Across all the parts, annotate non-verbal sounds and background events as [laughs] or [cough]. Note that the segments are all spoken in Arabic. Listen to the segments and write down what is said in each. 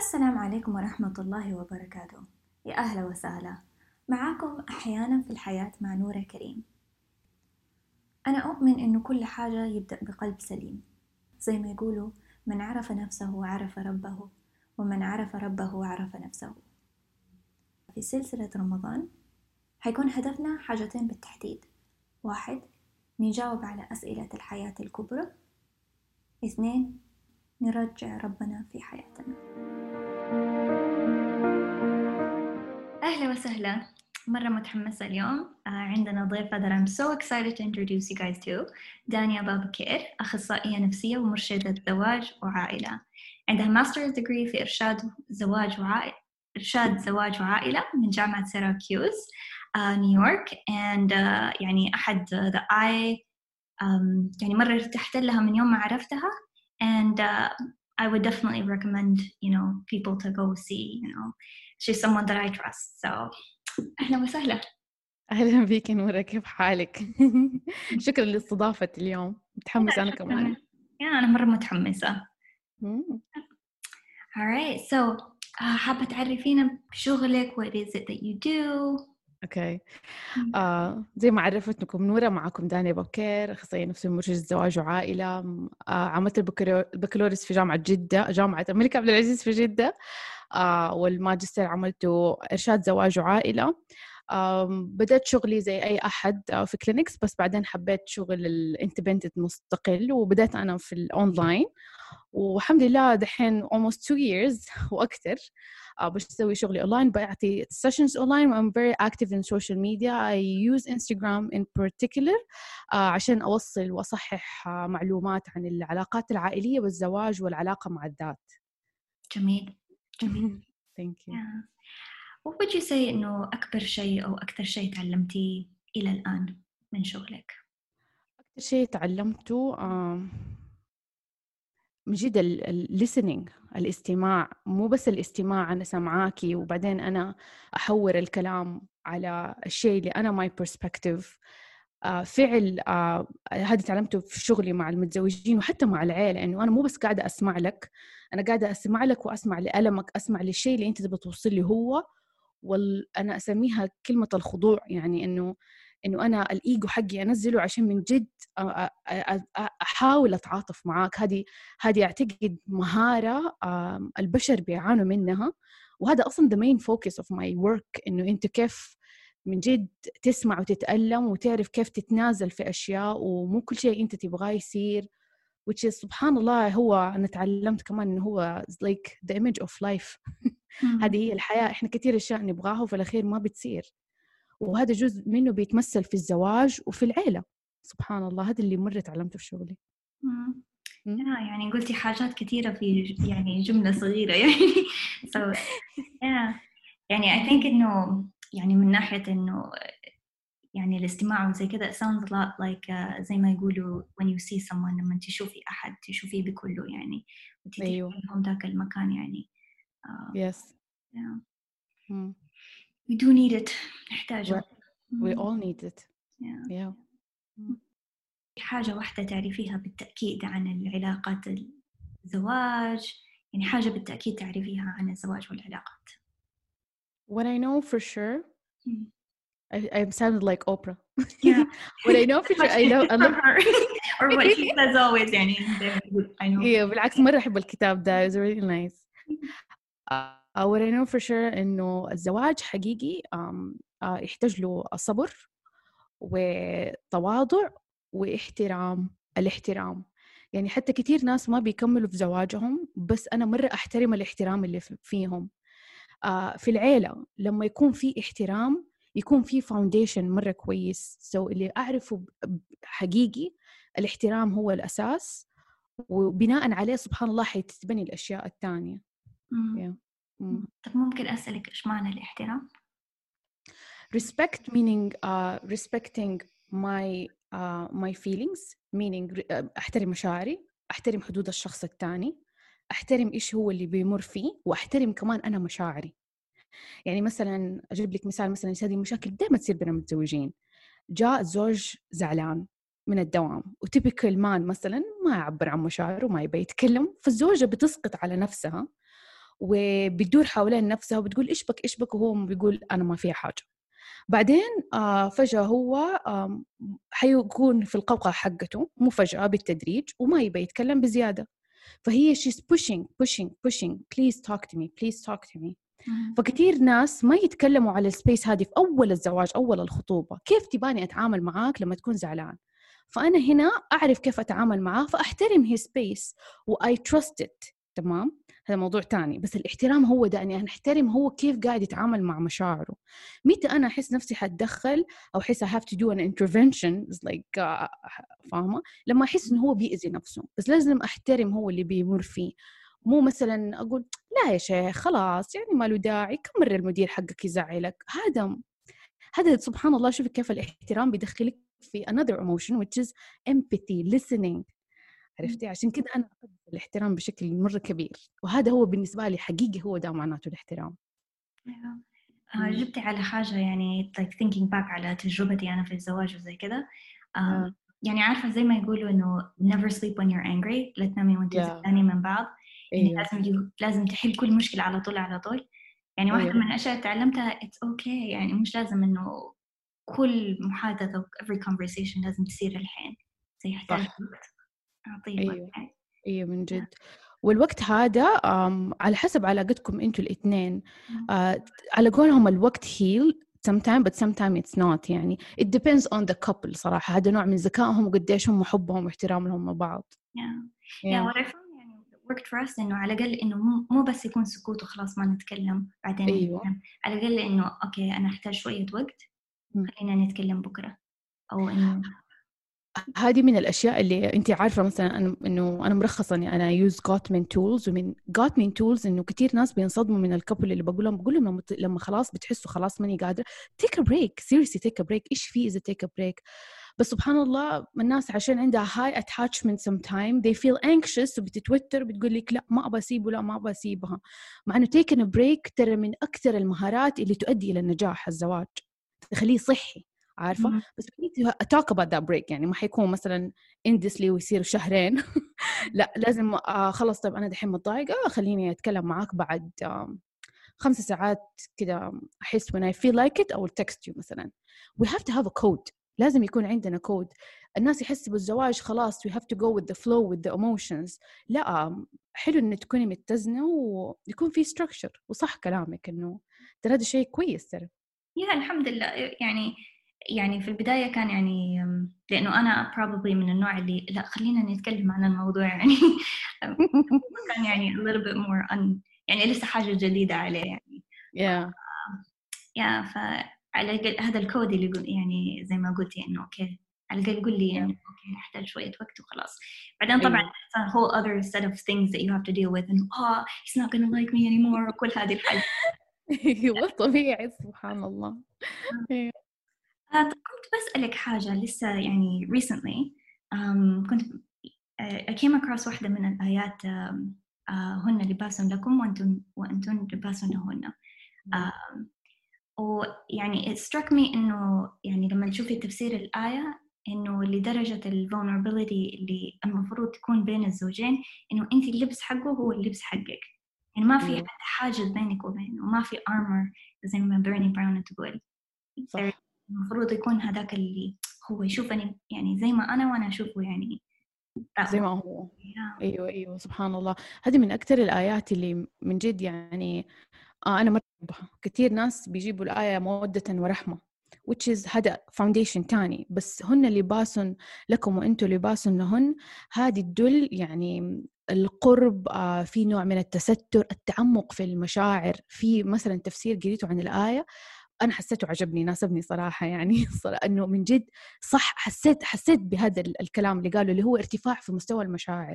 السلام عليكم ورحمة الله وبركاته. يا أهلا وسهلا. معاكم أحيانا في الحياة مع نورة كريم. أنا أؤمن إنه كل حاجة يبدأ بقلب سليم. زي ما يقولوا من عرف نفسه عرف ربه ومن عرف ربه عرف نفسه. في سلسلة رمضان حيكون هدفنا حاجتين بالتحديد. واحد نجاوب على أسئلة الحياة الكبرى. اثنين نرجع ربنا في حياتنا. أهلا وسهلا. مرة متحمسة اليوم. uh, عندنا ضيفة that I'm so excited to introduce you guys to. دانيا بابكير أخصائية نفسية ومرشدة زواج وعائلة. عندها master's degree في إرشاد زواج وعائلة إرشاد زواج وعائلة من جامعة سيراكيوز uh, نيويورك and uh, يعني أحد uh, the I um, يعني مرة ارتحت لها من يوم ما عرفتها. And uh, I would definitely recommend you know people to go see you know she's someone that I trust so أهلا وسهلا أهلا بك نورة كيف حالك؟ [laughs] شكرا لاستضافة اليوم متحمسة أنا كمان يا أنا مرة متحمسة alright so uh, حابة تعرفينا بشغلك what is it that you do أوكي. آه زي ما عرفتكم نورة معكم دانيا بابكير أخصائية نفسية مرشد زواج وعائلة آه عملت البكالوريوس في جامعة جدة جامعة الملك عبد العزيز في جدة آه والماجستير عملته إرشاد زواج وعائلة. آه بدأت شغلي زي أي أحد آه في clinics بس بعدين حبيت شغل ال independent مستقل وبدأت أنا في الأونلاين والحمد لله دحين almost two years [laughs] وأكثر. بسوي شغلي اونلاين بعطي sessions online I'm very active in social media I use Instagram in particular uh, عشان أوصل وأصحح uh, معلومات عن العلاقات العائلية والزواج والعلاقة مع الذات جميل جميل [laughs] thank you yeah. What would you say إنه أكبر شيء أو أكثر شيء تعلمتيه إلى الآن من شغلك؟ أكثر شيء تعلمته من جد ال listening الاستماع. مو بس الاستماع أنا سمعاكي وبعدين أنا أحور الكلام على الشيء اللي أنا my perspective فعل آه هذا تعلمته في شغلي مع المتزوجين وحتى مع العيلة إنه أنا مو بس قاعدة أسمع لك أنا قاعدة أسمع لك وأسمع لألمك أسمع للشيء اللي أنت تبغى توصل لي هو وأنا أسميها كلمة الخضوع يعني إنه إنه أنا الإيجو حقي أنزله عشان من جد أحاول أتعاطف معاك. هذه هذه أعتقد مهارة البشر بيعانوا منها. وهذا أصلا the main focus of my work إنه أنت كيف من جد تسمع وتتألم وتعرف كيف تتنازل في أشياء ومو كل شيء أنت تبغاه يصير. Which is سبحان الله هو أنا تعلمت كمان إنه هو like the image of life. [laughs] هذه هي الحياة إحنا كثير أشياء نبغاها وفي الأخير ما بتصير. وهذا جزء منه بيتمثل في الزواج وفي العيلة سبحان الله هذا اللي مرة تعلمته في شغلي. يعني قلتي حاجات كثيرة في يعني جملة صغيرة يعني [laughs] so, yeah. يعني I think إنه يعني من ناحية إنه يعني الاستماع وزي كذا it sounds a lot like uh, زي ما يقولوا when you see someone لما تشوفي أحد تشوفيه بكله يعني أيوه لهم ذاك المكان يعني uh, yes yeah. mm. we do need it نحتاجه we all need it yeah. yeah. حاجة واحدة تعرفيها بالتأكيد عن العلاقات الزواج يعني حاجة بالتأكيد تعرفيها عن الزواج والعلاقات What I know for sure I, I sounded like Oprah. Yeah. [laughs] what I know for sure I know [laughs] I love her [laughs] or what she says always يعني I know yeah بالعكس مرة أحب الكتاب ده it's really nice uh, what I know for sure إنه الزواج حقيقي uh, يحتاج له صبر وتواضع واحترام الاحترام. يعني حتى كثير ناس ما بيكملوا في زواجهم بس أنا مرة أحترم الاحترام اللي فيهم. uh, في العيلة لما يكون في احترام يكون في foundation مرة كويس. so اللي أعرفه حقيقي الاحترام هو الأساس وبناء عليه سبحان الله حتتبني الأشياء الثانية yeah. طب ممكن أسألك إيش معنى الاحترام؟ respect meaning uh, respecting my uh, my feelings meaning أحترم مشاعري أحترم حدود الشخص الثاني أحترم إيش هو اللي بيمر فيه وأحترم كمان أنا مشاعري. يعني مثلا أجيب لك مثال مثلا هذه مشاكل دائما تصير بين المتزوجين. جاء الزوج زعلان من الدوام وتبكل مان مثلا ما يعبر عن مشاعره ما يبي يتكلم فالزوجة بتسقط على نفسها. وبتدور حوالين نفسها وبتقول إيش بك إيش بك؟ وهو بيقول أنا ما في حاجة. بعدين آه فجأة هو حيكون في القوقعة حقته مو فجأة بالتدريج وما يبى يتكلم بزيادة. فهي she's pushing pushing pushing please talk to me please talk to me. فكثير ناس ما يتكلموا على ال space هذه في أول الزواج أول الخطوبة. كيف تباني أتعامل معاك لما تكون زعلان؟ فأنا هنا أعرف كيف أتعامل معاه فأحترم his space و I trust تمام هذا موضوع تاني بس الاحترام هو ده إني أحترم هو كيف قاعد يتعامل مع مشاعره. متى أنا أحس نفسي حتدخل أو أحس I have to do an intervention like uh, فاهمة؟ لما أحس إنه هو بيأذي نفسه بس لازم أحترم هو اللي بيمر فيه. مو مثلا أقول لا يا شيخ خلاص يعني ما له داعي كم مرة المدير حقك يزعلك؟ هذا هذا سبحان الله شوفي كيف الاحترام بيدخلك في another emotion which is empathy listening. عرفتي؟ عشان كذا أنا أقدر الاحترام بشكل مرة كبير وهذا هو بالنسبة لي حقيقي هو ده معناته الاحترام. آه جبتي على حاجة يعني like thinking back على تجربتي أنا في الزواج وزي كذا آه يعني عارفة زي ما يقولوا إنه never sleep when you're angry لا تنامي وانت. زعلانه من بعض. يعني أيوه. لازم لازم تحل كل مشكلة على طول على طول. يعني واحدة أيوه. من الأشياء اللي تعلمتها it's okay يعني مش لازم إنه كل محادثة every conversation لازم تصير الحين زي يحتاج وقت أيوه. أيوه من جد والوقت هذا على حسب علاقتكم أنتوا الإثنين آه على قولهم الوقت هيل sometimes but sometimes it's not يعني it depends on the couple صراحة هذا نوع من ذكائهم وقديش هم حبهم واحترامهم لبعض yeah. yeah. yeah يعني worked for us إنه على الأقل إنه مو بس يكون سكوت وخلاص ما نتكلم بعدين أيوة. نتكلم. على الأقل إنه أوكي أنا أحتاج شوية وقت خلينا نتكلم بكرة أو إنه هذه من الأشياء اللي أنت عارفة مثلا إنه أنا مرخصه اني أنا use Gottman tools ومن Gottman tools إنه كثير ناس بينصدموا من ال couple اللي بقول لهم بقول لهم لما, خلاص بتحسوا خلاص ماني قادرة take a break seriously take a break إيش في إذا take a break بس سبحان الله الناس عشان عندها high attachment sometimes they feel anxious وبتتوتر بتقول لك لا ما أبغى أسيبه لا ما أبغى أسيبها. مع إنه taking break ترى من أكثر المهارات اللي تؤدي إلى النجاح الزواج. تخليه صحي. عارفة؟ مم. بس talk about that break يعني ما حيكون مثلا endlessly ويصير شهرين. [laughs] لا لازم آه خلص طيب أنا دحين متضايقة خليني أتكلم معاك بعد آه خمس ساعات كده أحس when I feel like it I will text you مثلا. We have to have a code. لازم يكون عندنا كود الناس يحسوا بالزواج خلاص we have to go with the flow with the emotions. لا حلو ان تكوني متزنة ويكون في structure وصح كلامك إنه ترى هذا شيء كويس ترى. يا الحمد لله. يعني يعني في البداية كان يعني لأنه أنا probably من النوع اللي لا خلينا نتكلم عن الموضوع [laughs] يعني. كان يعني a little bit more يعني لسه حاجة جديدة عليه يعني. Yeah. yeah فعلا هذا الكود اللي يعني زي ما قلتي إنه أوكي على الأقل قولي لي يعني أوكي أحتاج شوية وقت وخلاص. بعدين طبعا it's a whole other set of things that you have to deal with إنه آه he's not gonna like me anymore وكل هذه الحاجات. [laughs] أيوه طبيعي سبحان الله. آه، كنت بسألك حاجة لسه يعني recently um, كنت uh, I came across واحدة من الآيات uh, uh, هن لباس لكم وأنتم وأنتم لباس لهن. uh, ويعني it struck me إنه يعني لما تشوفي تفسير الآية إنه لدرجة ال vulnerability اللي المفروض تكون بين الزوجين إنه أنت اللبس حقه هو اللبس حقك. يعني ما في حاجز بينك وبينه وما في armor زي ما بيرني براون تقول. صح. المفروض يكون هذاك اللي هو يشوفني يعني زي ما أنا وأنا أشوفه يعني. زي ما هو. أيوه أيوه سبحان الله. هذه من أكثر الآيات اللي من جد يعني آه أنا مرة كثير ناس بيجيبوا الآية مودة ورحمة which is هذا فاونديشن تاني. بس هن لباس لكم وأنتم لباس لهن هذه تدل يعني القرب آه في نوع من التستر التعمق في المشاعر. في مثلا تفسير قريته عن الآية. أنا حسيته عجبني ناسبني صراحة يعني [laughs] صراحة إنه من جد صح حسيت حسيت بهذا الكلام اللي قاله اللي هو ارتفاع في مستوى المشاعر.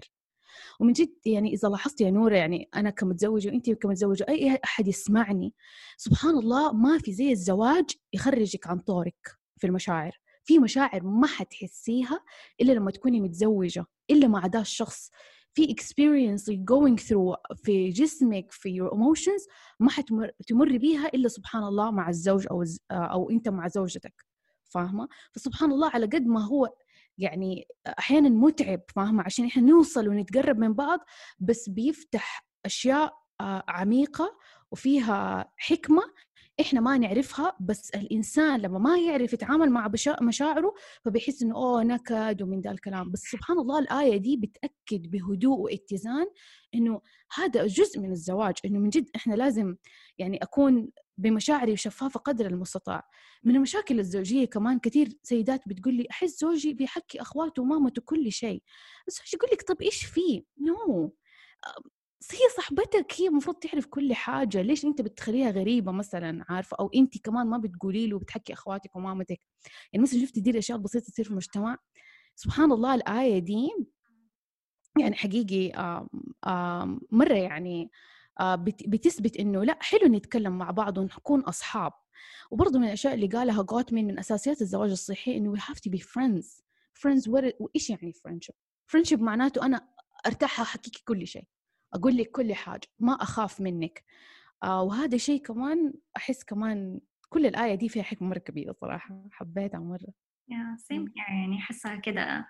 ومن جد يعني إذا لاحظت يا نورة يعني أنا كمتزوجة وانت كمتزوجة أي أحد يسمعني سبحان الله ما في زي الزواج يخرجك عن طورك في المشاعر. في مشاعر ما حتحسيها إلا لما تكوني متزوجة إلا مع ذا الشخص. في experience going through في جسمك في your emotions ما حتمر بيها إلا سبحان الله مع الزوج أو أو أنت مع زوجتك. فاهمة؟ فسبحان الله على قد ما هو يعني أحيانا متعب فاهمة؟ عشان إحنا نوصل ونتقرب من بعض بس بيفتح أشياء آه، عميقة وفيها حكمة إحنا ما نعرفها بس الإنسان لما ما يعرف يتعامل مع مشاعره فبيحس إنه أوه نكد ومن ذا الكلام. بس سبحان الله الآية دي بتأكد بهدوء واتزان إنه هذا جزء من الزواج إنه من جد إحنا لازم يعني أكون بمشاعري شفافة قدر المستطاع. من المشاكل الزوجية كمان كثير سيدات بتقول لي أحس زوجي بيحكي أخواته ومامته كل شيء. بس يقول لك طب إيش فيه نو. no. هي صاحبتك هي المفروض تعرف كل حاجة ليش أنت بتخليها غريبة مثلا عارفة؟ أو أنت كمان ما بتقولي له وبتحكي أخواتك ومامتك. يعني مثلا شفتي دي الأشياء البسيطة تصير في المجتمع سبحان الله الآية دي يعني حقيقي مرة يعني بتثبت إنه لأ حلو نتكلم مع بعض ونكون أصحاب. وبرضه من الأشياء اللي قالها جوتمين من أساسيات الزواج الصحي إنه we have to be friends. friends وإيش يعني friendship friendship معناته أنا أرتاح أحكيك كل شيء. أقول لك كل حاجة ما أخاف منك. آه وهذا شيء كمان أحس كمان كل الآية دي فيها حكمة مرة كبيرة صراحة حبيتها مرة. يا سيم يعني أحسها كده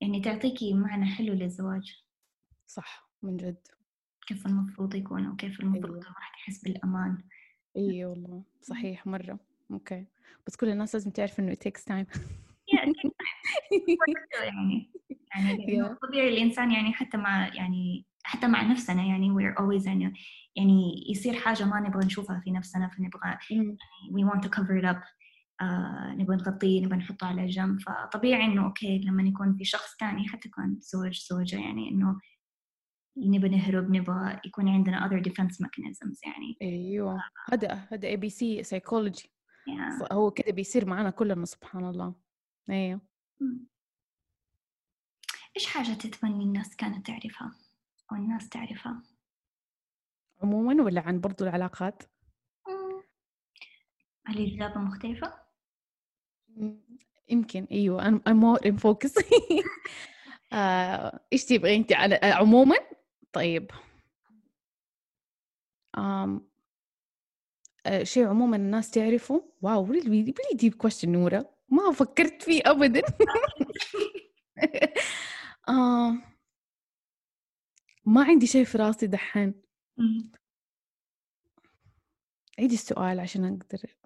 يعني تعطيكي معنى حلو للزواج. صح من جد. كيف المفروض يكون وكيف المفروض أيوة. الواحد يحس بالأمان. إي والله صحيح مرة. أوكي. بس كل الناس لازم تعرف إنه it takes time. [laughs] [laughs] يعني يعني طبيعي الإنسان يعني حتى مع يعني حتى مع نفسنا يعني we're always يعني يعني يصير حاجة ما نبغى نشوفها في نفسنا فنبغى يعني we want to cover it up آه نبغى نغطيه نبغى نحطه على جنب. فطبيعي إنه أوكي لما يكون في شخص ثاني حتى كان زوج زوجة يعني إنه نبغى نهرب نبغى يكون عندنا other defense mechanisms يعني. أيوه. هذا هذا اي بي سي سايكولوجي هو كده بيصير معنا كلنا سبحان الله. أيوه. إيش حاجة تتمني الناس كانت تعرفها أو الناس تعرفها؟ عموما ولا عن برضو العلاقات؟ هل الإجابة مختلفة؟ يمكن أيوة أنا I'm more in focus [laughs] آه، إيش تبغي أنت على آه، عموما؟ طيب um, شيء عموما الناس تعرفه واو really really deep question نورة ما فكرت فيه أبدا. [laughs] آه. ما عندي شيء في راسي دحين. عيدي السؤال عشان أقدر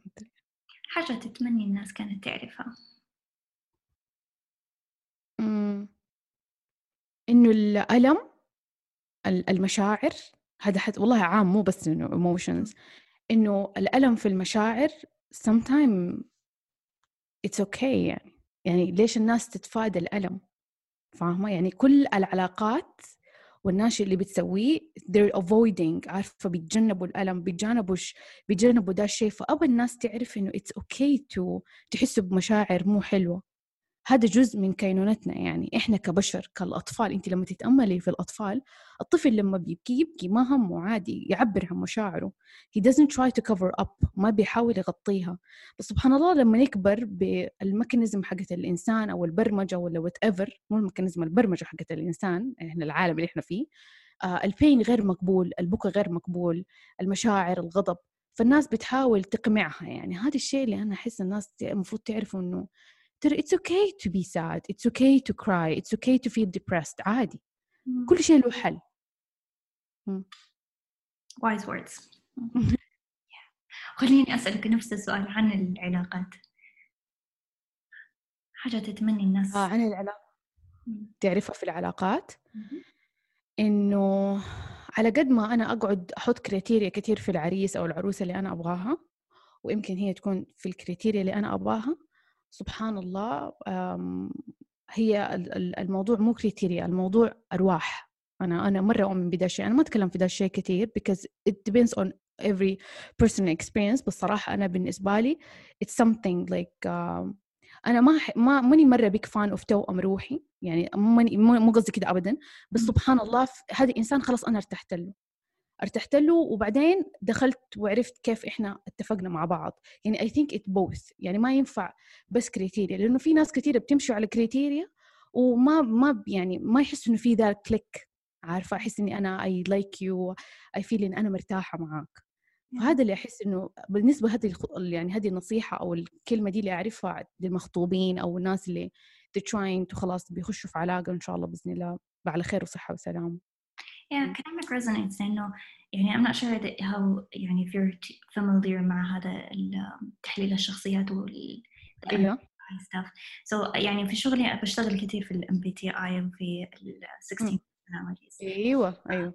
حاجة تتمني الناس كانت تعرفها. إنه الألم المشاعر هذا حد والله عام مو بس إنه emotions. إنه الألم في المشاعر sometimes it's okay يعني. يعني ليش الناس تتفادى الألم؟ فاهمة؟ يعني كل العلاقات والناس اللي بتسويه they're avoiding عارفة؟ بيتجنبوا الألم بيتجنبوا بيتجنبوا ده الشيء. فأبى الناس تعرف إنه it's okay to تحسوا بمشاعر مو حلوة. هذا جزء من كينونتنا يعني. إحنا كبشر كالأطفال انت لما تتأملي في الأطفال الطفل لما بيبكي يبكي ما همه عادي يعبر عن مشاعره he doesn't try to cover up ما بيحاول يغطيها. بس سبحان الله لما نكبر بال mechanism حقت الإنسان أو البرمجة ولا whatever مو ال mechanism البرمجة حقت الإنسان إحنا العالم اللي إحنا فيه آه البين غير مقبول البكا غير مقبول المشاعر الغضب. فالناس بتحاول تقمعها يعني. هذا الشيء اللي أنا أحس الناس المفروض تعرفوا إنه ترى it's okay to be sad it's okay to cry it's okay to feel depressed. عادي. كل شيء له حل. wise words. [laughs] خليني أسألك نفس السؤال عن العلاقات. حاجة تتمني الناس. آه عن العلاقة. تعرفها في العلاقات؟ إنه على قد ما أنا أقعد أحط criteria كثير في العريس أو العروسة اللي أنا أبغاها ويمكن هي تكون في ال criteria اللي أنا أبغاها سبحان الله هي الموضوع مو criteria الموضوع أرواح. أنا أنا مرة أؤمن بدا الشيء. أنا ما أتكلم في دا الشيء كثير because it depends on every personal experience. بس صراحة أنا بالنسبة لي it's something like أنا ما ما ماني مرة big fan of توأم روحي. يعني ماني مو قصدي كده أبدا. بس سبحان الله هذا الإنسان خلاص أنا ارتحت له. ارتحت له وبعدين دخلت وعرفت كيف إحنا اتفقنا مع بعض. يعني I think it's both يعني ما ينفع بس criteria لأنه في ناس كثيره بتمشي على criteria وما ما يعني ما يحسوا إنه في ذا click عارفة؟ أحس إني أنا I like you I feel اني أنا مرتاحة معاك. فهذا اللي أحس إنه بالنسبة هذه يعني هذه النصيحة أو الكلمة دي اللي أعرفها للمخطوبين أو الناس اللي تراين خلاص بيخشوا في علاقة ان شاء الله بإذن الله على خير وصحة وسلامة. Yeah كلامك resonates لأنه يعني I'm not sure that how يعني if you're familiar مع هذا تحليل الشخصيات وال أيوه. Stuff. So يعني في شغلي بشتغل كثير في ال MBTI وفي ال 16 personalities. أيوه أيوه.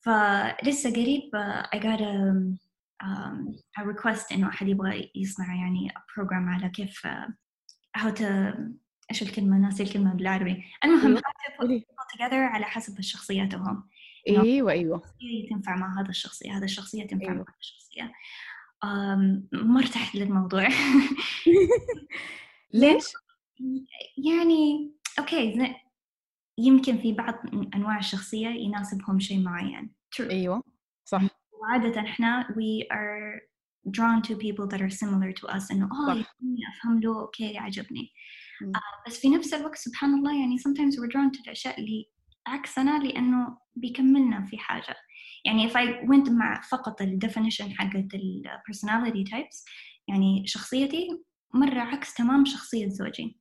فلسه قريب I got a, um, a request إنه أحد يبغى يصنع يعني program على كيف how to إيش الكلمة ناسي الكلمة بالعربي. المهم how to together على حسب الشخصياتهم. إيوه إيوه. تنفع مع هذا الشخصية هذا الشخصية تنفع أيوة. مع هذا الشخصية. ما ارتحت للموضوع. [laughs] ليش؟ [laughs] يعني أوكي يمكن في بعض أنواع الشخصية يناسبهم شيء معين. True. إيوه صح. وعادة إحنا we are drawn to people that are similar to us. إنه آه أفهم له أوكي عجبني. آه بس في نفس الوقت سبحان الله يعني sometimes we're drawn to الاشياء اللي عكسنا لأنه بيكملنا في حاجة. يعني if I went مع فقط ال definition حقت ال personality types يعني شخصيتي مرة عكس تمام شخصية زوجي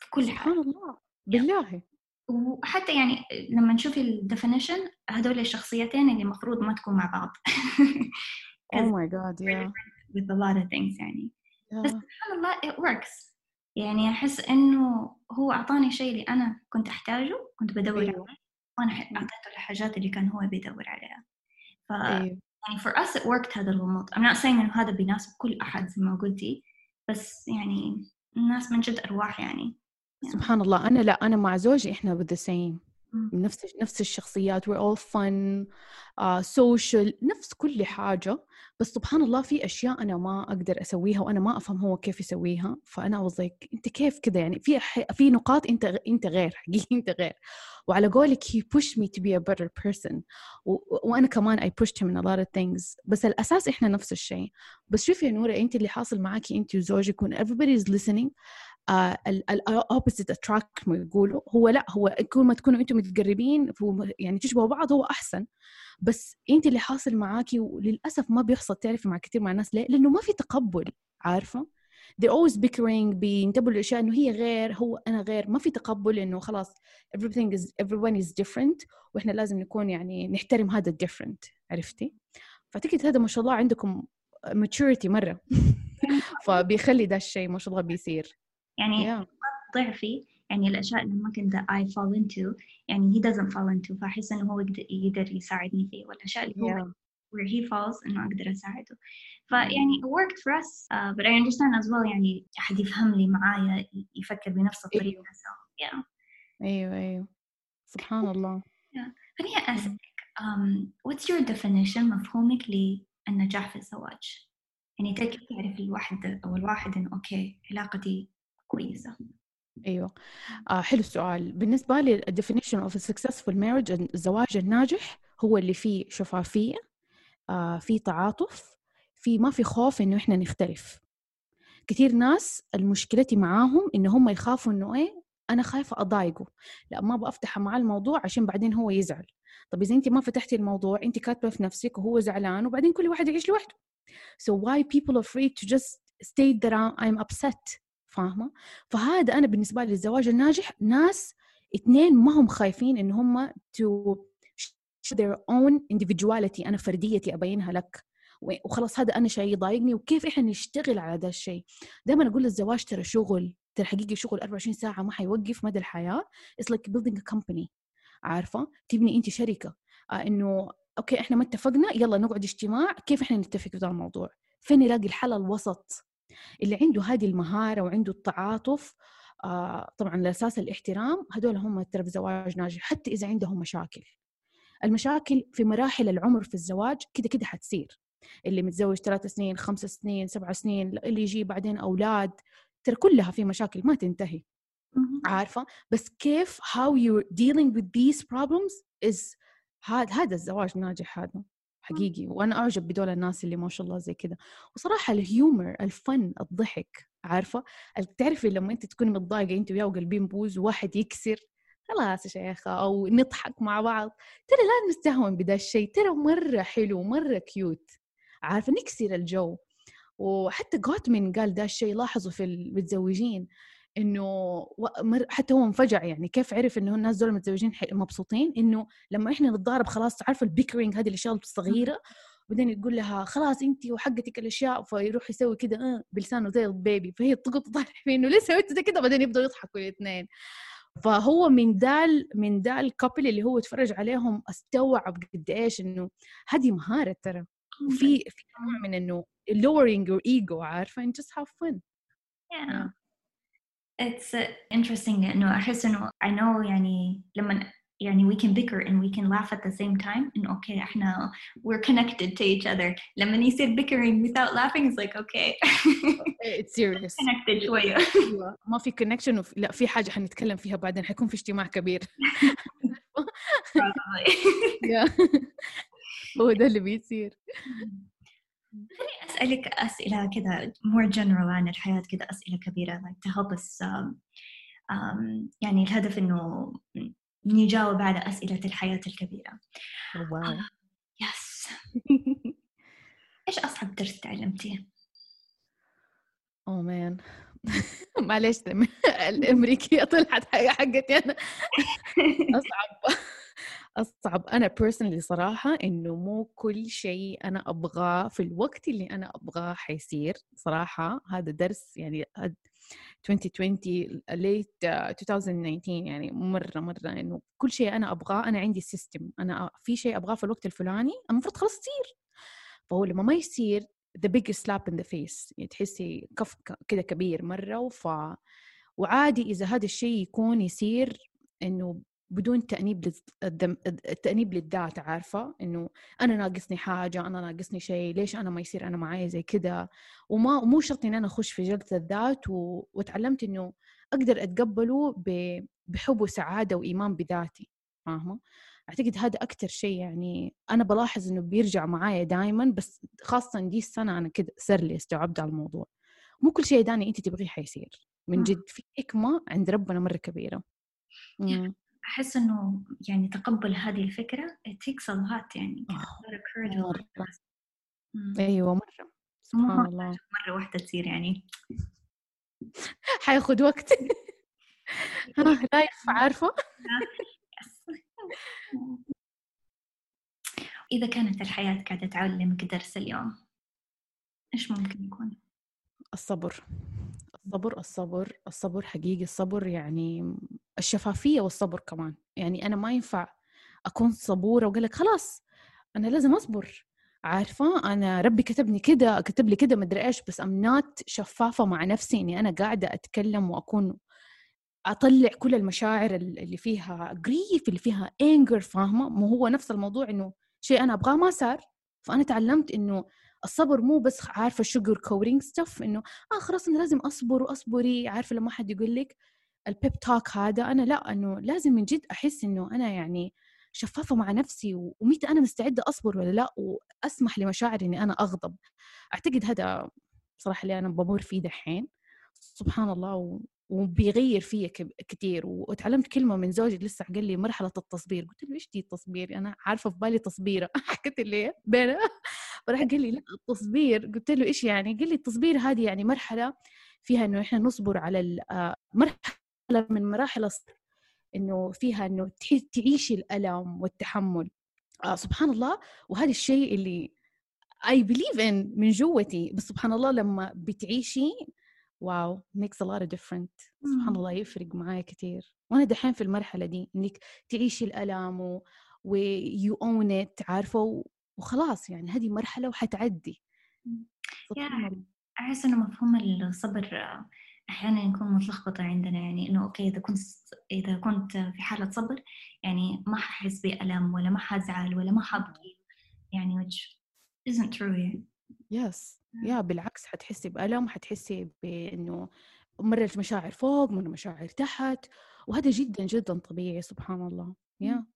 في كل حاجة. سبحان الله. بالله. وحتى يعني لما نشوف الديفينيشن هدول الشخصيتين اللي المفروض ما تكون مع بعض. Oh [laughs] my god yeah. with a lot of things يعني. yeah. بس سبحان الله it works. يعني أحس إنه هو أعطاني شيء اللي أنا كنت أحتاجه كنت بدور أيوه. عليه وأنا أعطيته الحاجات اللي كان هو بيدور عليها. ف أيوه. يعني for us it worked هذا الغموض. I'm not saying إنه هذا بيناسب كل أحد زي ما قلتي بس يعني الناس من جد أرواح يعني سبحان الله. أنا لا أنا مع زوجي إحنا with the same. نفس نفس الشخصيات all fun uh, social نفس كل حاجة. بس سبحان الله في أشياء أنا ما أقدر أسويها وأنا ما أفهم هو كيف يسويها. فأنا like أنت كيف كذا يعني؟ في في نقاط أنت أنت غير [laughs] حقيقي أنت غير. وعلى قولك he pushed me to be a better person. و... وأنا كمان I pushed him a lot things. بس الأساس إحنا نفس الشيء. بس شوفي يا نورة أنت اللي حاصل معاكي أنت وزوجك when everybody is listening ال opposite attract ما يقولوا. هو لا هو كل ما تكونوا أنتم متقربين يعني تشبهوا بعض هو أحسن. بس أنت اللي حاصل معاكي وللأسف ما بيحصل تعرفي مع كثير مع الناس ليه؟ لأنه ما في تقبل عارفة؟ they're always bickering بينتبهوا للأشياء إنه هي غير هو أنا غير. ما في تقبل إنه خلاص everything is everyone is different وإحنا لازم نكون يعني نحترم هذا الديفرنت عرفتي؟ فأعتقد هذا ما شاء الله عندكم maturity مرة. [laughs] فبيخلي ده الشيء ما شاء الله بيصير. يعني yeah. ضعفي يعني الأشياء اللي ممكن that I fall into يعني he doesn't fall into فأحس إنه هو يقدر يساعدني فيه والأشياء اللي هو yeah. where he falls إنه أقدر أساعده فيعني it worked for us uh, but I understand as well يعني أحد يفهم لي معايا يفكر بنفس الطريقة أيوه. so yeah أيوه أيوه سبحان الله yeah. خليني أسألك um, what's your definition مفهومك للنجاح في الزواج؟ يعني كيف تعرف الواحد أو الواحد إنه أوكي علاقتي كويسة. أيوه. آه حلو السؤال. بالنسبة لي definition of a successful marriage الزواج الناجح هو اللي فيه شفافية آه في تعاطف في ما في خوف إنه إحنا نختلف. كثير ناس المشكلتي معاهم إن هم يخافوا إنه إيه أنا خايفة أضايقه. لا ما بفتح معاه الموضوع عشان بعدين هو يزعل. طب إذا انت ما فتحتي الموضوع انت كاتبة في نفسك وهو زعلان وبعدين كل واحد يعيش لوحده. So why people afraid to just state that I'm upset فاهمة؟ فهذا أنا بالنسبة لي الزواج الناجح ناس اثنين ما هم خايفين إن هم to their own individuality أنا فرديتي أبينها لك. وخلاص هذا أنا شيء يضايقني وكيف إحنا نشتغل على هذا الشيء؟ دائما أقول الزواج ترى شغل ترى حقيقي شغل 24 ساعة ما حيوقف مدى الحياة. It's like building a company عارفة؟ تبني أنت شركة. آه إنه أوكي إحنا ما اتفقنا يلا نقعد اجتماع كيف إحنا نتفق في هذا الموضوع؟ فين نلاقي الحل الوسط؟ اللي عنده هذه المهارة وعنده التعاطف آه طبعا على أساس الاحترام هذول هم ترى في زواج ناجح حتى إذا عندهم مشاكل. المشاكل في مراحل العمر في الزواج كده كده حتصير. اللي متزوج ثلاث سنين خمس سنين سبع سنين اللي يجي بعدين أولاد ترى كلها في مشاكل ما تنتهي. عارفة؟ بس كيف how you're dealing with these problems is هذا هذا الزواج ناجح هذا. حقيقي وأنا أعجب بدول الناس اللي ما شاء الله زي كذا وصراحة الهيومر الفن الضحك عارفة؟ تعرفي لما أنت تكوني متضايقة أنت وياه وقلبين بوز وواحد يكسر خلاص يا شيخة أو نضحك مع بعض. ترى لا نستهون بدا الشيء ترى مرة حلو مرة cute عارفة؟ نكسر الجو. وحتى جوتمن قال ده الشيء لاحظوا في المتزوجين إنه حتى هو انفجع يعني. كيف عرف إنه الناس دول متزوجين مبسوطين؟ إنه لما إحنا نتضارب خلاص عارفه ال bickering هذه الأشياء الصغيرة؟ بعدين يقول لها خلاص انت وحقتك الأشياء فيروح يسوي كده آه بلسانه زي ال baby. فهي تقعد تضحك فيه إنه ليه سويت زي كده. بعدين يبدأوا يضحكوا الاثنين. فهو من دال من دال الكابل اللي هو اتفرج عليهم استوعب قد إيش إنه هذه مهارة ترى. وفي في نوع من إنه lowering your ego عارفة؟ and just have fun. Yeah. yeah. It's interesting انه احس انه I know يعني لما يعني we can bicker and we can laugh at the same time and okay احنا we're connected to each other لما يصير bickering without laughing it's like okay it's serious connected [laughs] شوية ما في connection وفي لا في حاجة حنتكلم فيها بعدين حيكون في اجتماع كبير [laughs] [laughs] هو ده اللي بيصير خليني أسألك أسئلة كذا more general عن الحياة كذا أسئلة كبيرة like to help us um, um, يعني الهدف إنه نجاوب على أسئلة الحياة الكبيرة. واو يس [laughs] إيش أصعب درس تعلمتيه؟ أوه مان [laughs] معلش الأمريكية طلعت حاجة حقتي أنا. [laughs] أصعب. أصعب أنا personally صراحة إنه مو كل شيء أنا أبغاه في الوقت اللي أنا أبغاه حيصير صراحة. هذا درس يعني 2020 late 2019 يعني مرة مرة إنه كل شيء أنا أبغاه أنا عندي سيستم أنا في شيء أبغاه في الوقت الفلاني المفروض خلاص يصير فهو لما ما يصير the biggest slap in the face. يعني تحسي كف كده كبير مرة. وف وعادي إذا هذا الشيء يكون يصير إنه بدون تأنيب للدم... التأنيب للذات عارفة؟ إنه أنا ناقصني حاجة أنا ناقصني شيء ليش أنا ما يصير أنا معي زي كده وما مو شرط إن أنا أخش في جلسة الذات و... وتعلمت إنه أقدر أتقبله ب... بحب وسعادة وإيمان بذاتي فاهمة؟ أعتقد هذا أكتر شيء يعني أنا بلاحظ إنه بيرجع معايا دائما بس خاصة دي السنة أنا كده صار لي استوعبت على الموضوع. مو كل شيء داني أنت تبغيه حيصير. من جد في حكمة عند ربنا مرة كبيرة. أحس إنه يعني تقبل هذه الفكرة. It takes a lot يعني مرة. أيوة مرة. سبحان الله. مرة واحدة تصير يعني. حياخد وقت. [laughs] لايف عارفة؟ [laughs] إذا كانت الحياة قاعدة تعلمك درس اليوم إيش ممكن يكون؟ الصبر. الصبر الصبر الصبر حقيقي الصبر يعني الشفافية والصبر كمان. يعني أنا ما ينفع أكون صبورة وأقول لك خلاص أنا لازم أصبر. عارفة؟ أنا ربي كتبني كده كتب لي كده مدري إيش بس أم نات شفافة مع نفسي إني أنا قاعدة أتكلم وأكون أطلع كل المشاعر اللي فيها grief اللي فيها anger فاهمة؟ مو هو نفس الموضوع إنه شيء أنا أبغاه ما صار. فأنا تعلمت إنه الصبر مو بس عارفة sugar coating stuff إنه آه خلاص أنا لازم أصبر وأصبري عارفة لما حد يقول لك ال pep talk هذا أنا لا إنه لازم من جد أحس إنه أنا يعني شفافة مع نفسي ومتى أنا مستعدة أصبر ولا لا وأسمح لمشاعري إني أنا أغضب. أعتقد هذا صراحة اللي أنا بمر فيه دحين. سبحان الله وبيغير فيا كثير وتعلمت كلمة من زوجي لسه قال لي مرحلة التصبير. قلت له إيش دي التصبير؟ أنا عارفة في بالي تصبيرة. [laughs] حكيت لي بين فراح قال لي لا التصبير. قلت له إيش يعني؟ قال لي التصبير هذه يعني مرحلة فيها إنه إحنا نصبر على آه، مرحلة من مراحل الصبر. إنه فيها إنه تعيشي الألم والتحمل. آه سبحان الله. وهذا الشيء اللي I believe in من جوتي. بس سبحان الله لما بتعيشي wow makes a lot of different سبحان الله يفرق معايا كثير وأنا دحين في المرحلة دي إنك تعيشي الألم و, و you own it عارفة؟ وخلاص يعني هذه مرحلة وحتعدي. أحس إنه مفهوم الصبر أحيانا يكون متلخبطة عندنا يعني إنه أوكي إذا كنت إذا كنت في حالة صبر يعني ما ححس بألم ولا ما حزعل ولا ما حبكي. يعني which isn't true يعني. يس يا بالعكس حتحسي بألم حتحسي بإنه مرة المشاعر فوق مرة المشاعر تحت وهذا جدا جدا طبيعي سبحان الله. يا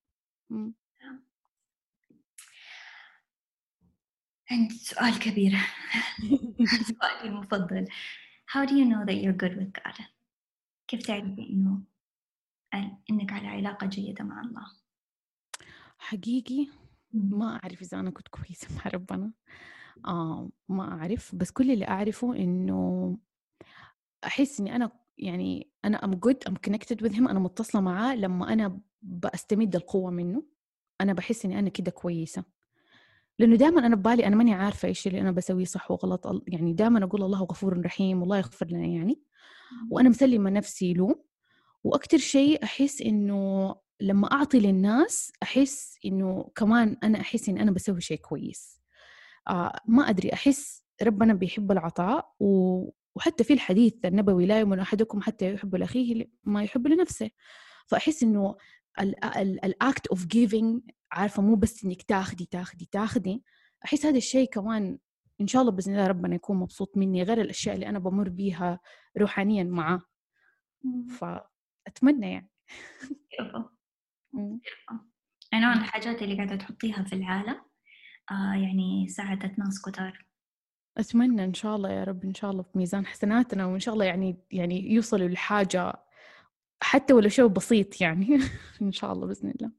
عندي سؤال كبير. [laughs] سؤالي المفضل. How do you know that you're good with God? كيف تعرفي إنه إنك على علاقة جيدة مع الله؟ حقيقي ما أعرف إذا أنا كنت كويسة مع ربنا. آه ما أعرف. بس كل اللي أعرفه إنه أحس إني أنا يعني أنا I'm good I'm connected with him أنا متصلة معاه لما أنا بستمد القوة منه. أنا بحس إني أنا كده كويسة. لأنه دائما أنا ببالي أنا ماني عارفة إيش اللي أنا بسويه صح وغلط. يعني دائما أقول الله غفور رحيم والله يغفر لنا يعني. وأنا مسلمة نفسي له. وأكتر شيء أحس إنه لما أعطي للناس أحس إنه كمان أنا أحس إن أنا بسوي شيء كويس. آه ما أدري أحس ربنا بيحب العطاء. و... وحتى في الحديث النبوي لا يؤمن أحدكم حتى يحب لأخيه ما يحب لنفسه. فأحس إنه الأكت أوف جيفينج عارفة مو بس إنك تاخدي تاخدي تاخدي. أحس هذا الشيء كمان إن شاء الله بإذن الله ربنا يكون مبسوط مني غير الأشياء اللي أنا بمر بيها روحانيا معاه. فأتمنى يعني. [laughs] أنا الحاجات اللي قاعدة تحطيها في العالم آه يعني ساعدت ناس كتار. أتمنى إن شاء الله يا رب إن شاء الله في ميزان حسناتنا وإن شاء الله يعني يعني يوصلوا لحاجة حتى ولو شيء بسيط يعني. [laughs] إن شاء الله بإذن الله.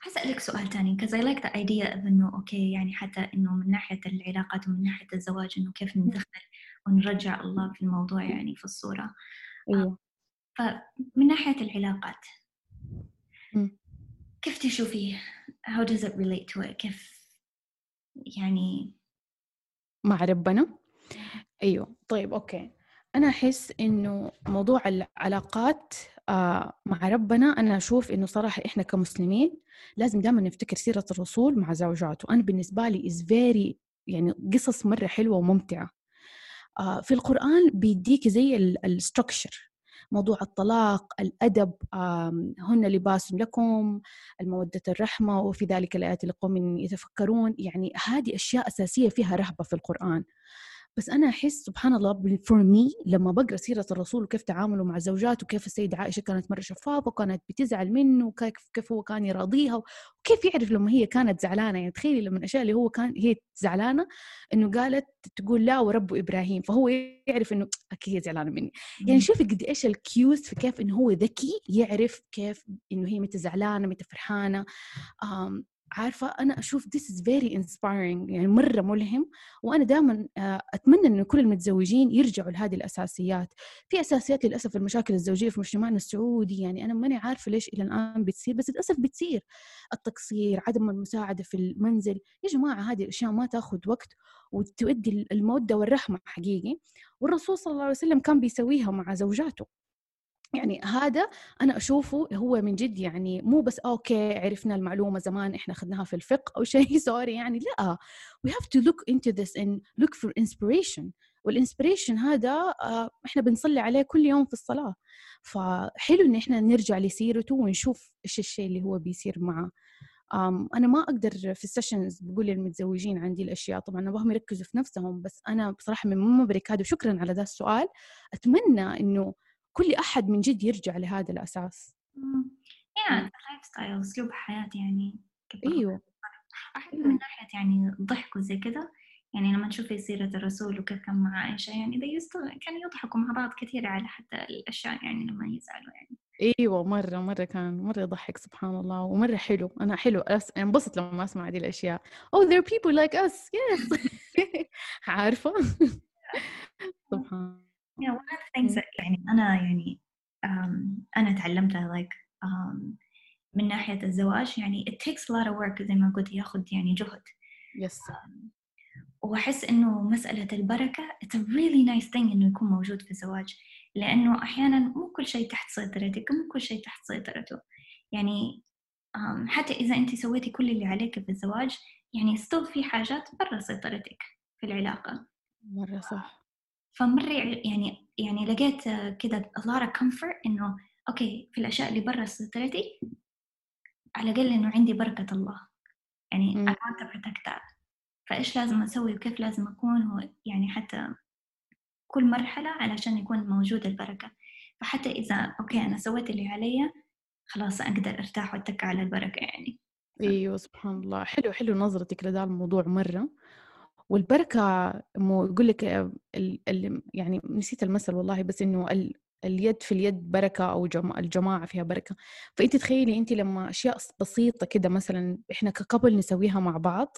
حسألك سؤال تاني. Because I like the idea of إنه أوكي يعني حتى إنه من ناحية العلاقات ومن ناحية الزواج إنه كيف ندخل ونرجع الله في الموضوع يعني في الصورة. أيوه. فمن ناحية العلاقات كيف تشوفيه how does it relate to it كيف يعني؟ مع ربنا؟ أيوه. طيب أوكي. أنا أحس إنه موضوع العلاقات آه مع ربنا أنا أشوف إنه صراحة إحنا كمسلمين لازم دائما نفتكر سيرة الرسول مع زوجاته. أنا بالنسبة لي is very يعني قصص مرة حلوة وممتعة. آه في القرآن بيديك زي ال structure موضوع الطلاق الأدب هن لباس لكم المودة الرحمة وفي ذلك الآيات لقوم يتفكرون. يعني هذه أشياء أساسية فيها رهبة في القرآن. بس أنا أحس سبحان الله for me لما بقرأ سيرة الرسول وكيف تعامله مع زوجاته وكيف السيده عائشة كانت مرة شفافة وكانت بتزعل منه وكيف كيف هو كان يراضيها وكيف يعرف لما هي كانت زعلانة. يعني تخيلي لما الأشياء اللي هو كان هي زعلانة إنه قالت تقول لا ورب إبراهيم. فهو يعرف إنه أكيد هي زعلانة مني. يعني شوفي قد إيش الكيوز في كيف إنه هو ذكي يعرف كيف إنه هي متى زعلانه متى فرحانه عارفة أنا أشوف this is very inspiring يعني مرة ملهم. وأنا دائما آه، أتمنى إنه كل المتزوجين يرجعوا لهذه الأساسيات. في أساسيات للأسف المشاكل الزوجية في مجتمعنا السعودي يعني أنا ماني عارفة ليش إلى الآن بتصير بس للأسف بتصير. التقصير عدم المساعدة في المنزل. يا جماعة هذه الأشياء ما تأخذ وقت وتؤدي المودة والرحمة حقيقي. والرسول صلى الله عليه وسلم كان بيسويها مع زوجاته. يعني هذا أنا أشوفه هو من جد يعني مو بس okay عرفنا المعلومة زمان إحنا أخذناها في الفقه أو شيء [laughs] sorry يعني لا. We have to look into this and look for inspiration. وال inspiration هذا آه، إحنا بنصلي عليه كل يوم في الصلاة. فحلو إن إحنا نرجع لسيرته ونشوف إيش الشيء اللي هو بيصير معه. أنا ما أقدر في ال sessions بقول للمتزوجين عندي الأشياء طبعا ابغاهم يركزوا في نفسهم بس أنا بصراحة من مبرك هذا وشكرا على ذا السؤال. أتمنى إنه كل أحد من جد يرجع لهذا الأساس. يعني lifestyle أسلوب حياة يعني إيوه. احس من ناحية يعني الضحك وزي كذا يعني لما تشوفي سيرة الرسول وكيف كان مع عائشة يعني كانوا يضحكوا مع بعض كثير على حتى الأشياء يعني لما يزعلوا يعني. إيوه مرة مرة كان مرة يضحك سبحان الله ومرة حلو. أنا حلو انبسط لما أسمع هذه الأشياء. Oh there are people like us. Yes. [laughs] عارفة؟ [laughs] سبحان yeah one of the things that يعني أنا يعني um, أنا تعلمتها like um, من ناحية الزواج يعني it takes a lot of work زي ما قلت ياخذ يعني جهد. Yes. um, وأحس إنه مسألة البركة it's a really nice thing إنه يكون موجود في الزواج لأنه أحيانا مو كل شيء تحت سيطرتك مو كل شيء تحت سيطرته. يعني um, حتى إذا أنت سويتي كل اللي عليك في الزواج يعني still في حاجات برا سيطرتك في العلاقة. مرة صح. فمرة يعني يعني لقيت lot of comfort إنه okay في الأشياء اللي برا سيطرتي على الأقل إنه عندي بركة الله. يعني I want to protect that. فإيش لازم أسوي وكيف لازم أكون يعني حتى كل مرحلة علشان يكون موجود البركة. فحتى إذا okay أنا سويت اللي علي خلاص أقدر أرتاح وأتكى على البركة يعني. أيوه سبحان الله. حلو حلو نظرتك لهذا الموضوع مرة. والبركة يقول لك يعني نسيت المثل والله بس إنه اليد في اليد بركة أو الجماعة فيها بركة. فأنت تخيلي أنت لما أشياء بسيطة كده مثلا إحنا كقبل نسويها مع بعض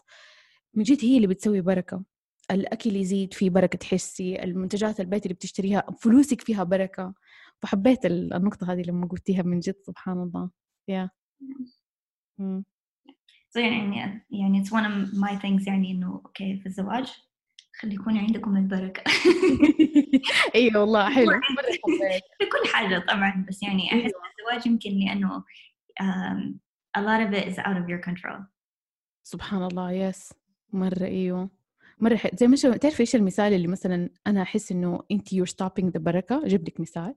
من جد هي اللي بتسوي بركة. الأكل يزيد في بركة تحسي المنتجات البيت اللي بتشتريها فلوسك فيها بركة. فحبيت النقطة هذه لما قلتيها من جد سبحان الله. يا. yeah. So يعني يعني it's one of my things يعني إنه أوكي في الزواج خلي يكون عندكم البركة. [laughs] أيوه والله [laughs] حلو. [laughs] في كل حاجة طبعا بس يعني أحس أيوة. الزواج يمكن لأنه um, a lot of it is out of your control. سبحان الله يس مرة أيوه. مرة حلو. زي ما تعرفي إيش المثال اللي مثلا أنا أحس إنه أنت you're stopping the بركة؟ أجيب لك مثال.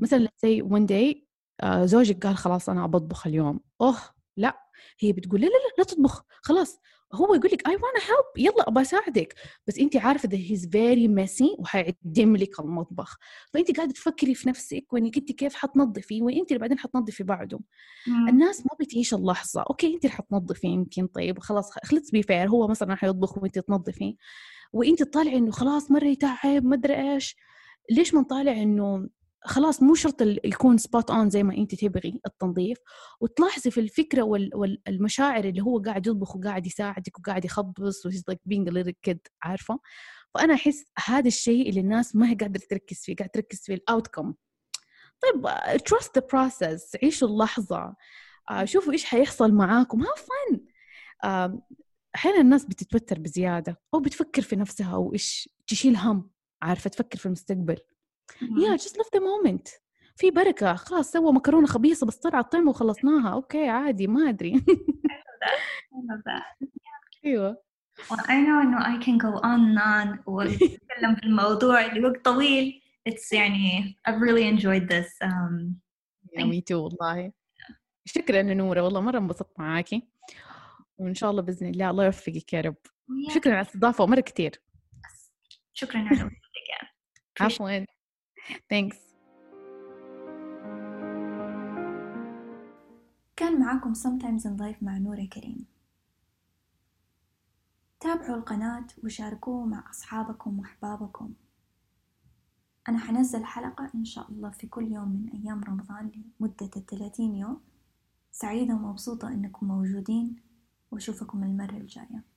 مثلا زي one day uh, زوجك قال خلاص أنا بطبخ اليوم. أوه لا. هي بتقول لا لا لا, لا تطبخ خلاص. هو يقول لك I wanna help يلا ابى أساعدك. بس أنت عارفة that he's very messy وحيعدم لك المطبخ. فأنت قاعدة تفكري في نفسك وإنك أنت كيف حتنظفي وإنت اللي بعدين حتنظفي بعده مم. الناس ما بتعيش اللحظة. okay أنت اللي حتنظفي يمكن طيب خلاص خلص be fair هو مثلا حيطبخ وأنت تنظفي. وأنت تطالعي إنه خلاص مرة يتعب ما أدري إيش. ليش ما نطالع إنه خلاص مو شرط يكون spot on زي ما أنت تبغي التنظيف. وتلاحظي في الفكرة والمشاعر اللي هو قاعد يطبخ وقاعد يساعدك وقاعد يخبص و he's like being kid عارفة؟ فأنا أحس هذا الشيء اللي الناس ما هي [laughs] قادرة تركز فيه قاعدة تركز في ال outcome طيب trust the process عيشوا اللحظة. آه، شوفوا إيش حيحصل معاكم. have fun أحيانا الناس بتتوتر بزيادة أو بتفكر في نفسها وايش تشيل هم عارفة؟ تفكر في المستقبل. yeah just live the moment في بركة. خلاص سوى مكرونة خبيصة بس طلعت طعمه وخلصناها. okay عادي ما أدري. [laughs] أيوه. I know انه I can go on and on. واتكلم [laughs] في الموضوع لوقت طويل. It's يعني I've really enjoyed this um, yeah, me too والله. شكرا نورة والله مرة انبسطت معاكي. وإن شاء الله بإذن الله الله يوفقك يا رب. شكرا على الاستضافة مرة كثير شكرا على وجودك [laughs] عفوا. Thanks. كان معاكم Sometimes in Life مع نورة كريم. تابعوا القناة وشاركوه مع أصحابكم وأحبابكم. أنا حنزل حلقة إن شاء الله في كل يوم من أيام رمضان لمدة الثلاثين يوم. سعيدة ومبسوطة إنكم موجودين. وأشوفكم المرة الجاية.